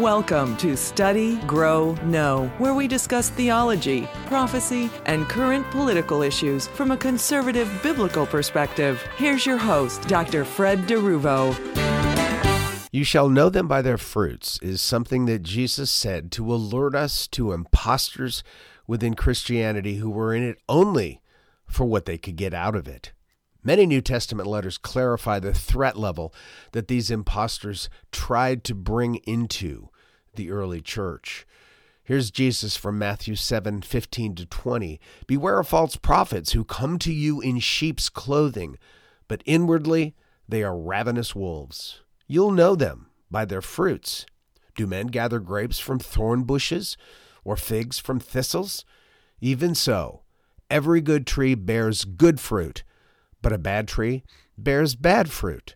Welcome to Study, Grow, Know, where we discuss theology, prophecy, and current political issues from a conservative biblical perspective. Here's your host, Dr. Fred DeRuvo. You shall know them by their fruits is something that Jesus said to alert us to impostors within Christianity who were in it only for what they could get out of it. Many New Testament letters clarify the threat level that these impostors tried to bring into the early church. Here's Jesus from Matthew 7 15 to 20. Beware of false prophets who come to you in sheep's clothing, but inwardly they are ravenous wolves. You'll know them by their fruits. Do men gather grapes from thorn bushes or figs from thistles? Even so, every good tree bears good fruit but a bad tree bears bad fruit.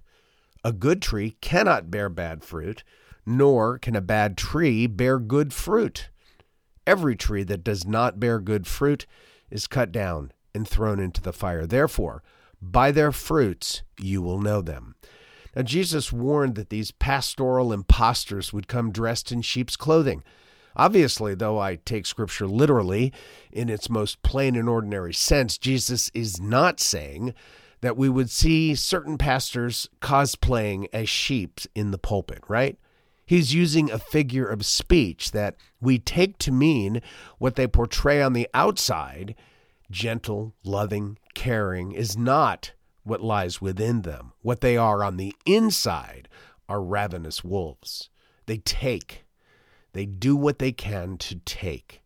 A good tree cannot bear bad fruit, nor can a bad tree bear good fruit. Every tree that does not bear good fruit is cut down and thrown into the fire. Therefore, by their fruits you will know them. Now, Jesus warned that these pastoral impostors would come dressed in sheep's clothing. Obviously, though I take Scripture literally in its most plain and ordinary sense, Jesus is not saying that we would see certain pastors cosplaying as sheep in the pulpit, right? He's using a figure of speech that we take to mean what they portray on the outside gentle, loving, caring is not what lies within them. What they are on the inside are ravenous wolves. They take they do what they can to take.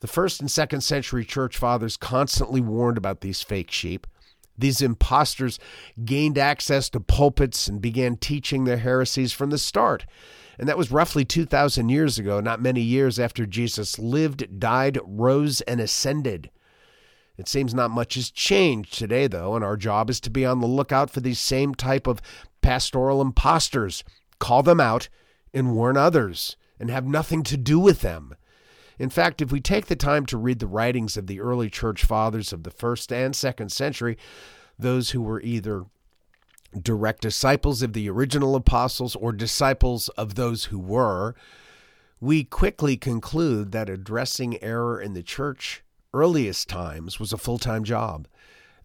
The first and second century church fathers constantly warned about these fake sheep. These impostors gained access to pulpits and began teaching their heresies from the start. And that was roughly 2,000 years ago, not many years after Jesus lived, died, rose, and ascended. It seems not much has changed today, though, and our job is to be on the lookout for these same type of pastoral impostors, call them out, and warn others and have nothing to do with them. In fact, if we take the time to read the writings of the early church fathers of the first and second century, those who were either direct disciples of the original apostles or disciples of those who were, we quickly conclude that addressing error in the church earliest times was a full time job.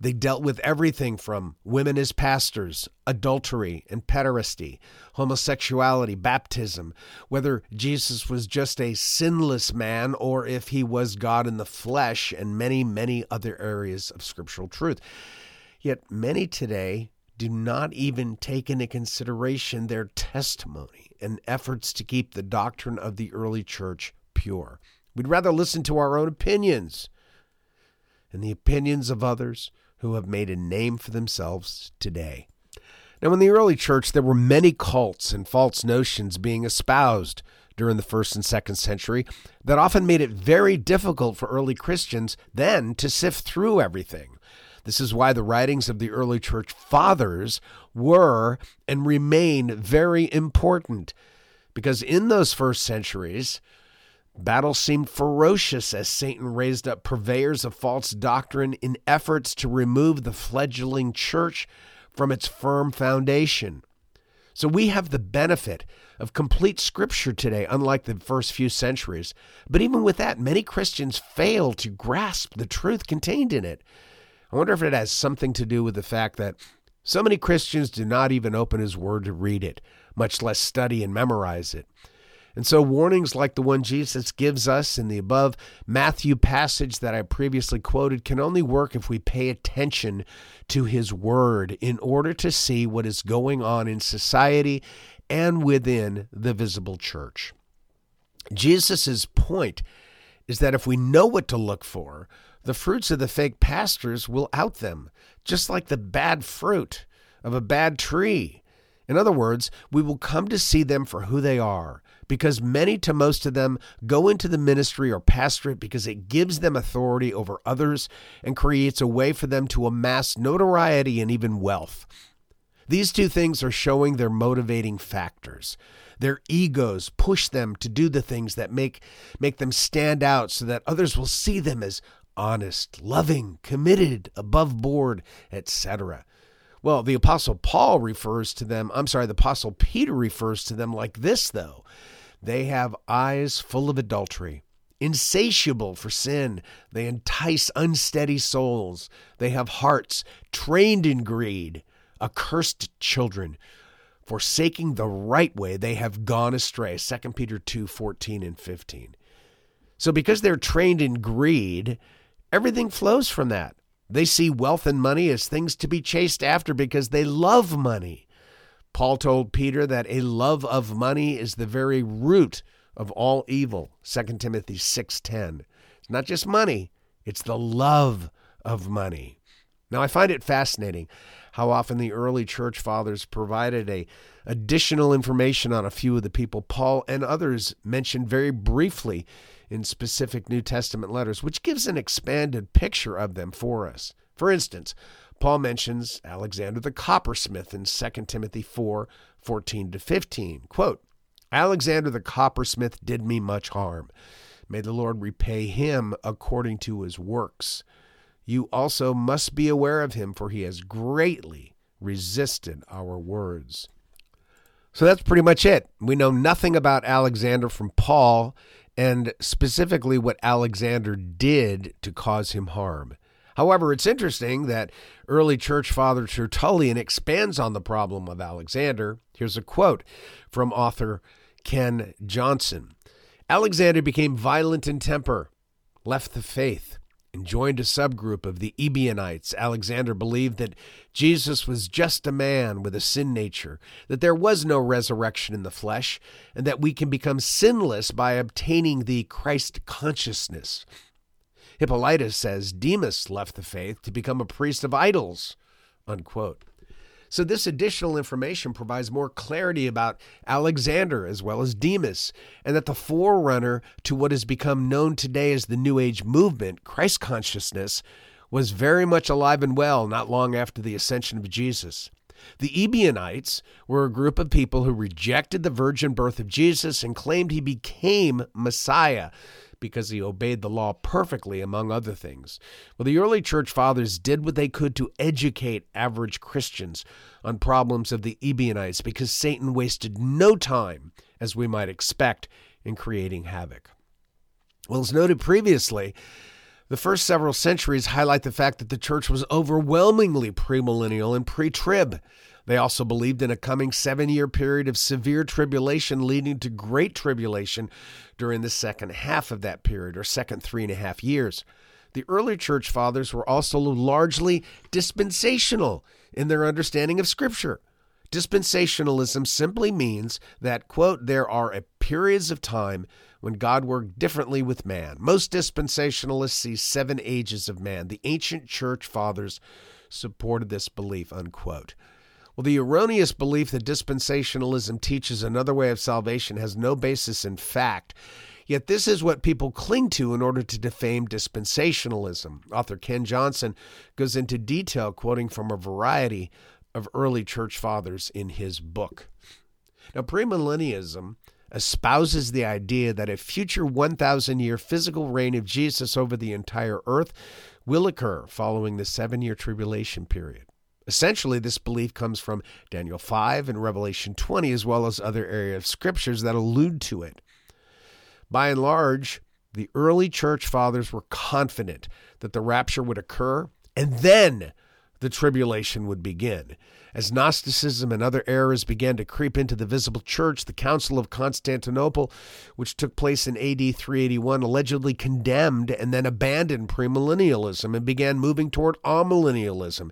They dealt with everything from women as pastors, adultery and pederasty, homosexuality, baptism, whether Jesus was just a sinless man or if he was God in the flesh, and many, many other areas of scriptural truth. Yet many today do not even take into consideration their testimony and efforts to keep the doctrine of the early church pure. We'd rather listen to our own opinions and the opinions of others who have made a name for themselves today. Now, in the early church, there were many cults and false notions being espoused during the first and second century that often made it very difficult for early Christians then to sift through everything. This is why the writings of the early church fathers were and remain very important, because in those first centuries, Battle seemed ferocious as Satan raised up purveyors of false doctrine in efforts to remove the fledgling church from its firm foundation. So we have the benefit of complete scripture today, unlike the first few centuries. But even with that, many Christians fail to grasp the truth contained in it. I wonder if it has something to do with the fact that so many Christians do not even open His Word to read it, much less study and memorize it. And so, warnings like the one Jesus gives us in the above Matthew passage that I previously quoted can only work if we pay attention to his word in order to see what is going on in society and within the visible church. Jesus' point is that if we know what to look for, the fruits of the fake pastors will out them, just like the bad fruit of a bad tree. In other words, we will come to see them for who they are because many to most of them go into the ministry or pastorate because it gives them authority over others and creates a way for them to amass notoriety and even wealth. These two things are showing their motivating factors. Their egos push them to do the things that make, make them stand out so that others will see them as honest, loving, committed, above board, etc. Well, the Apostle Paul refers to them, I'm sorry, the Apostle Peter refers to them like this, though They have eyes full of adultery. Insatiable for sin, they entice unsteady souls. They have hearts trained in greed, accursed children. Forsaking the right way, they have gone astray. 2 Peter 2 14 and 15. So, because they're trained in greed, everything flows from that. They see wealth and money as things to be chased after because they love money. Paul told Peter that a love of money is the very root of all evil. 2 Timothy 6:10. It's not just money, it's the love of money. Now I find it fascinating how often the early church fathers provided a additional information on a few of the people Paul and others mentioned very briefly in specific New Testament letters, which gives an expanded picture of them for us. For instance, Paul mentions Alexander the coppersmith in 2 Timothy 4 14 to 15. Quote, Alexander the coppersmith did me much harm. May the Lord repay him according to his works. You also must be aware of him, for he has greatly resisted our words. So that's pretty much it. We know nothing about Alexander from Paul, and specifically what Alexander did to cause him harm. However, it's interesting that early church father Tertullian expands on the problem of Alexander. Here's a quote from author Ken Johnson Alexander became violent in temper, left the faith, and joined a subgroup of the Ebionites. Alexander believed that Jesus was just a man with a sin nature, that there was no resurrection in the flesh, and that we can become sinless by obtaining the Christ consciousness. Hippolytus says Demas left the faith to become a priest of idols. Unquote. So, this additional information provides more clarity about Alexander as well as Demas, and that the forerunner to what has become known today as the New Age movement, Christ consciousness, was very much alive and well not long after the ascension of Jesus. The Ebionites were a group of people who rejected the virgin birth of Jesus and claimed he became Messiah because he obeyed the law perfectly, among other things. Well, the early church fathers did what they could to educate average Christians on problems of the Ebionites because Satan wasted no time, as we might expect, in creating havoc. Well, as noted previously, the first several centuries highlight the fact that the church was overwhelmingly premillennial and pre trib. They also believed in a coming seven year period of severe tribulation leading to great tribulation during the second half of that period, or second three and a half years. The early church fathers were also largely dispensational in their understanding of Scripture. Dispensationalism simply means that, quote, there are periods of time when God worked differently with man. Most dispensationalists see seven ages of man. The ancient church fathers supported this belief, unquote. Well, the erroneous belief that dispensationalism teaches another way of salvation has no basis in fact. Yet this is what people cling to in order to defame dispensationalism. Author Ken Johnson goes into detail, quoting from a variety of early church fathers in his book. Now, premillennialism espouses the idea that a future 1,000 year physical reign of Jesus over the entire earth will occur following the seven year tribulation period. Essentially, this belief comes from Daniel 5 and Revelation 20, as well as other areas of scriptures that allude to it. By and large, the early church fathers were confident that the rapture would occur and then the tribulation would begin. As Gnosticism and other errors began to creep into the visible church, the Council of Constantinople, which took place in AD 381, allegedly condemned and then abandoned premillennialism and began moving toward amillennialism,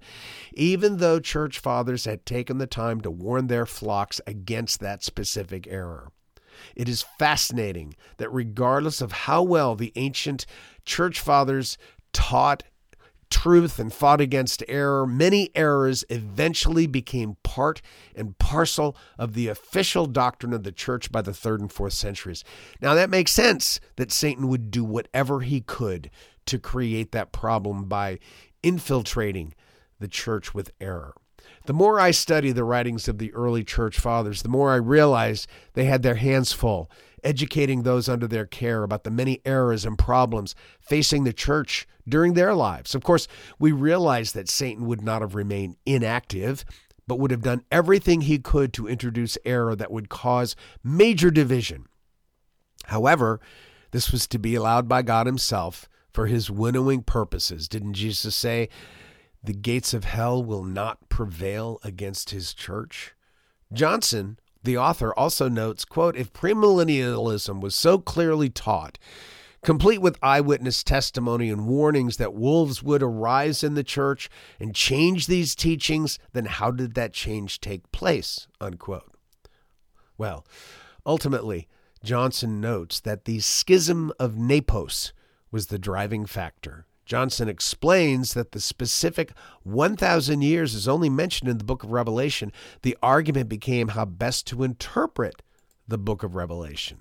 even though church fathers had taken the time to warn their flocks against that specific error. It is fascinating that regardless of how well the ancient church fathers taught truth and fought against error, many errors eventually became part and parcel of the official doctrine of the church by the third and fourth centuries. Now, that makes sense that Satan would do whatever he could to create that problem by infiltrating the church with error. The more I study the writings of the early church fathers, the more I realize they had their hands full educating those under their care about the many errors and problems facing the church during their lives. Of course, we realize that Satan would not have remained inactive, but would have done everything he could to introduce error that would cause major division However, this was to be allowed by God Himself for His winnowing purposes. Didn't Jesus say, the gates of hell will not prevail against His church? Johnson, the author, also notes, quote, if premillennialism was so clearly taught, complete with eyewitness testimony and warnings that wolves would arise in the church and change these teachings, then how did that change take place? Unquote. Well, ultimately, Johnson notes that the schism of Nepos was the driving factor. Johnson explains that the specific 1,000 years is only mentioned in the book of Revelation. The argument became how best to interpret the book of Revelation.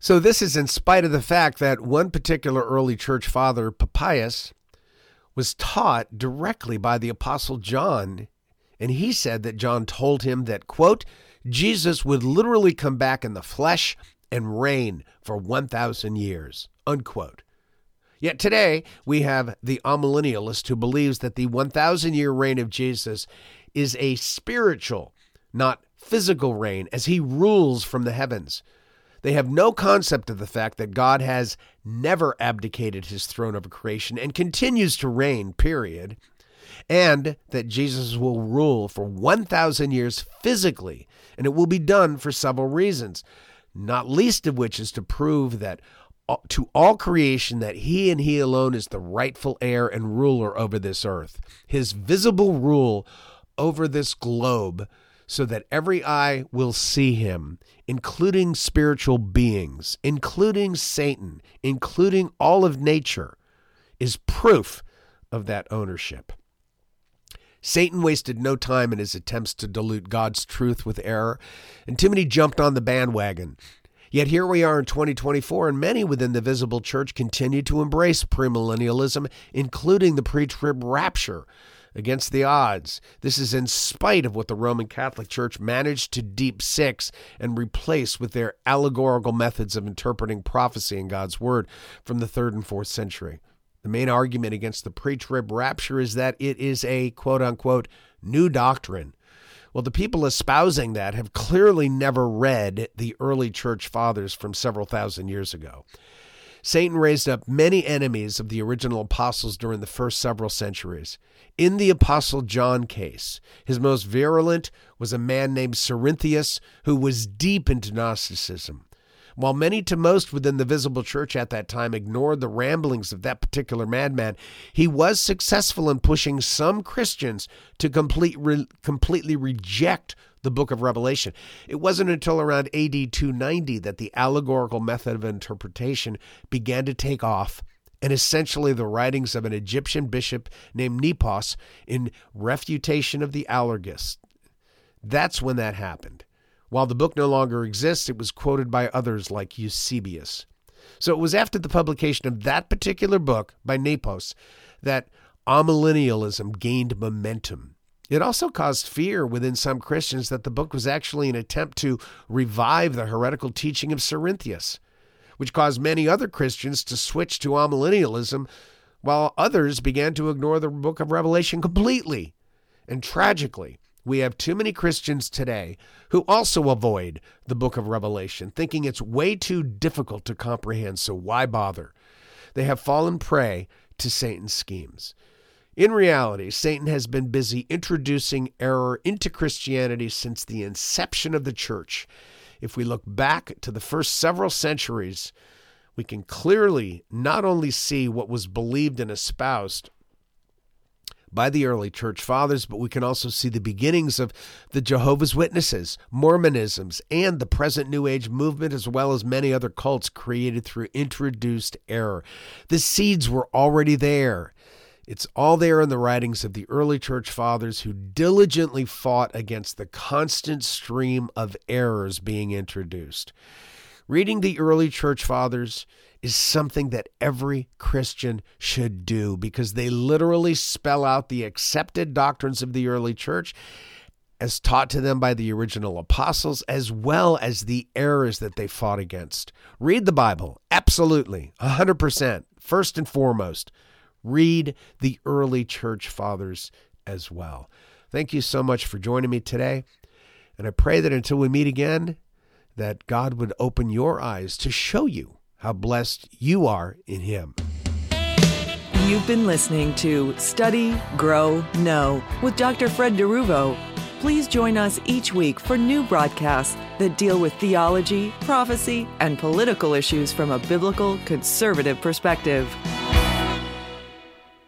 So, this is in spite of the fact that one particular early church father, Papias, was taught directly by the Apostle John. And he said that John told him that, quote, Jesus would literally come back in the flesh and reign for 1,000 years, unquote. Yet today, we have the amillennialist who believes that the 1,000 year reign of Jesus is a spiritual, not physical reign, as he rules from the heavens. They have no concept of the fact that God has never abdicated his throne of creation and continues to reign, period, and that Jesus will rule for 1,000 years physically, and it will be done for several reasons, not least of which is to prove that to all creation that he and he alone is the rightful heir and ruler over this earth. His visible rule over this globe so that every eye will see him, including spiritual beings, including Satan, including all of nature, is proof of that ownership. Satan wasted no time in his attempts to dilute God's truth with error, and many jumped on the bandwagon. Yet here we are in 2024, and many within the visible church continue to embrace premillennialism, including the pre trib rapture against the odds. This is in spite of what the Roman Catholic Church managed to deep six and replace with their allegorical methods of interpreting prophecy in God's Word from the third and fourth century. The main argument against the pre trib rapture is that it is a quote unquote new doctrine. Well, the people espousing that have clearly never read the early church fathers from several thousand years ago. Satan raised up many enemies of the original apostles during the first several centuries. In the Apostle John case, his most virulent was a man named Cerinthius who was deep into Gnosticism. While many to most within the visible church at that time ignored the ramblings of that particular madman, he was successful in pushing some Christians to complete, re, completely reject the book of Revelation. It wasn't until around AD 290 that the allegorical method of interpretation began to take off and essentially the writings of an Egyptian bishop named Nepos in refutation of the Allegorists. That's when that happened. While the book no longer exists, it was quoted by others like Eusebius. So it was after the publication of that particular book by Nepos that amillennialism gained momentum. It also caused fear within some Christians that the book was actually an attempt to revive the heretical teaching of Cerinthius, which caused many other Christians to switch to amillennialism, while others began to ignore the book of Revelation completely. And tragically, we have too many Christians today who also avoid the book of Revelation, thinking it's way too difficult to comprehend, so why bother? They have fallen prey to Satan's schemes. In reality, Satan has been busy introducing error into Christianity since the inception of the church. If we look back to the first several centuries, we can clearly not only see what was believed and espoused by the early church fathers, but we can also see the beginnings of the Jehovah's Witnesses, Mormonisms, and the present New Age movement, as well as many other cults created through introduced error. The seeds were already there. It's all there in the writings of the early church fathers who diligently fought against the constant stream of errors being introduced. Reading the early church fathers is something that every Christian should do because they literally spell out the accepted doctrines of the early church as taught to them by the original apostles, as well as the errors that they fought against. Read the Bible, absolutely, 100%. First and foremost, read the early church fathers as well. Thank you so much for joining me today. And I pray that until we meet again, that God would open your eyes to show you how blessed you are in Him. You've been listening to Study, Grow, Know with Dr. Fred DeRuvo. Please join us each week for new broadcasts that deal with theology, prophecy, and political issues from a biblical conservative perspective.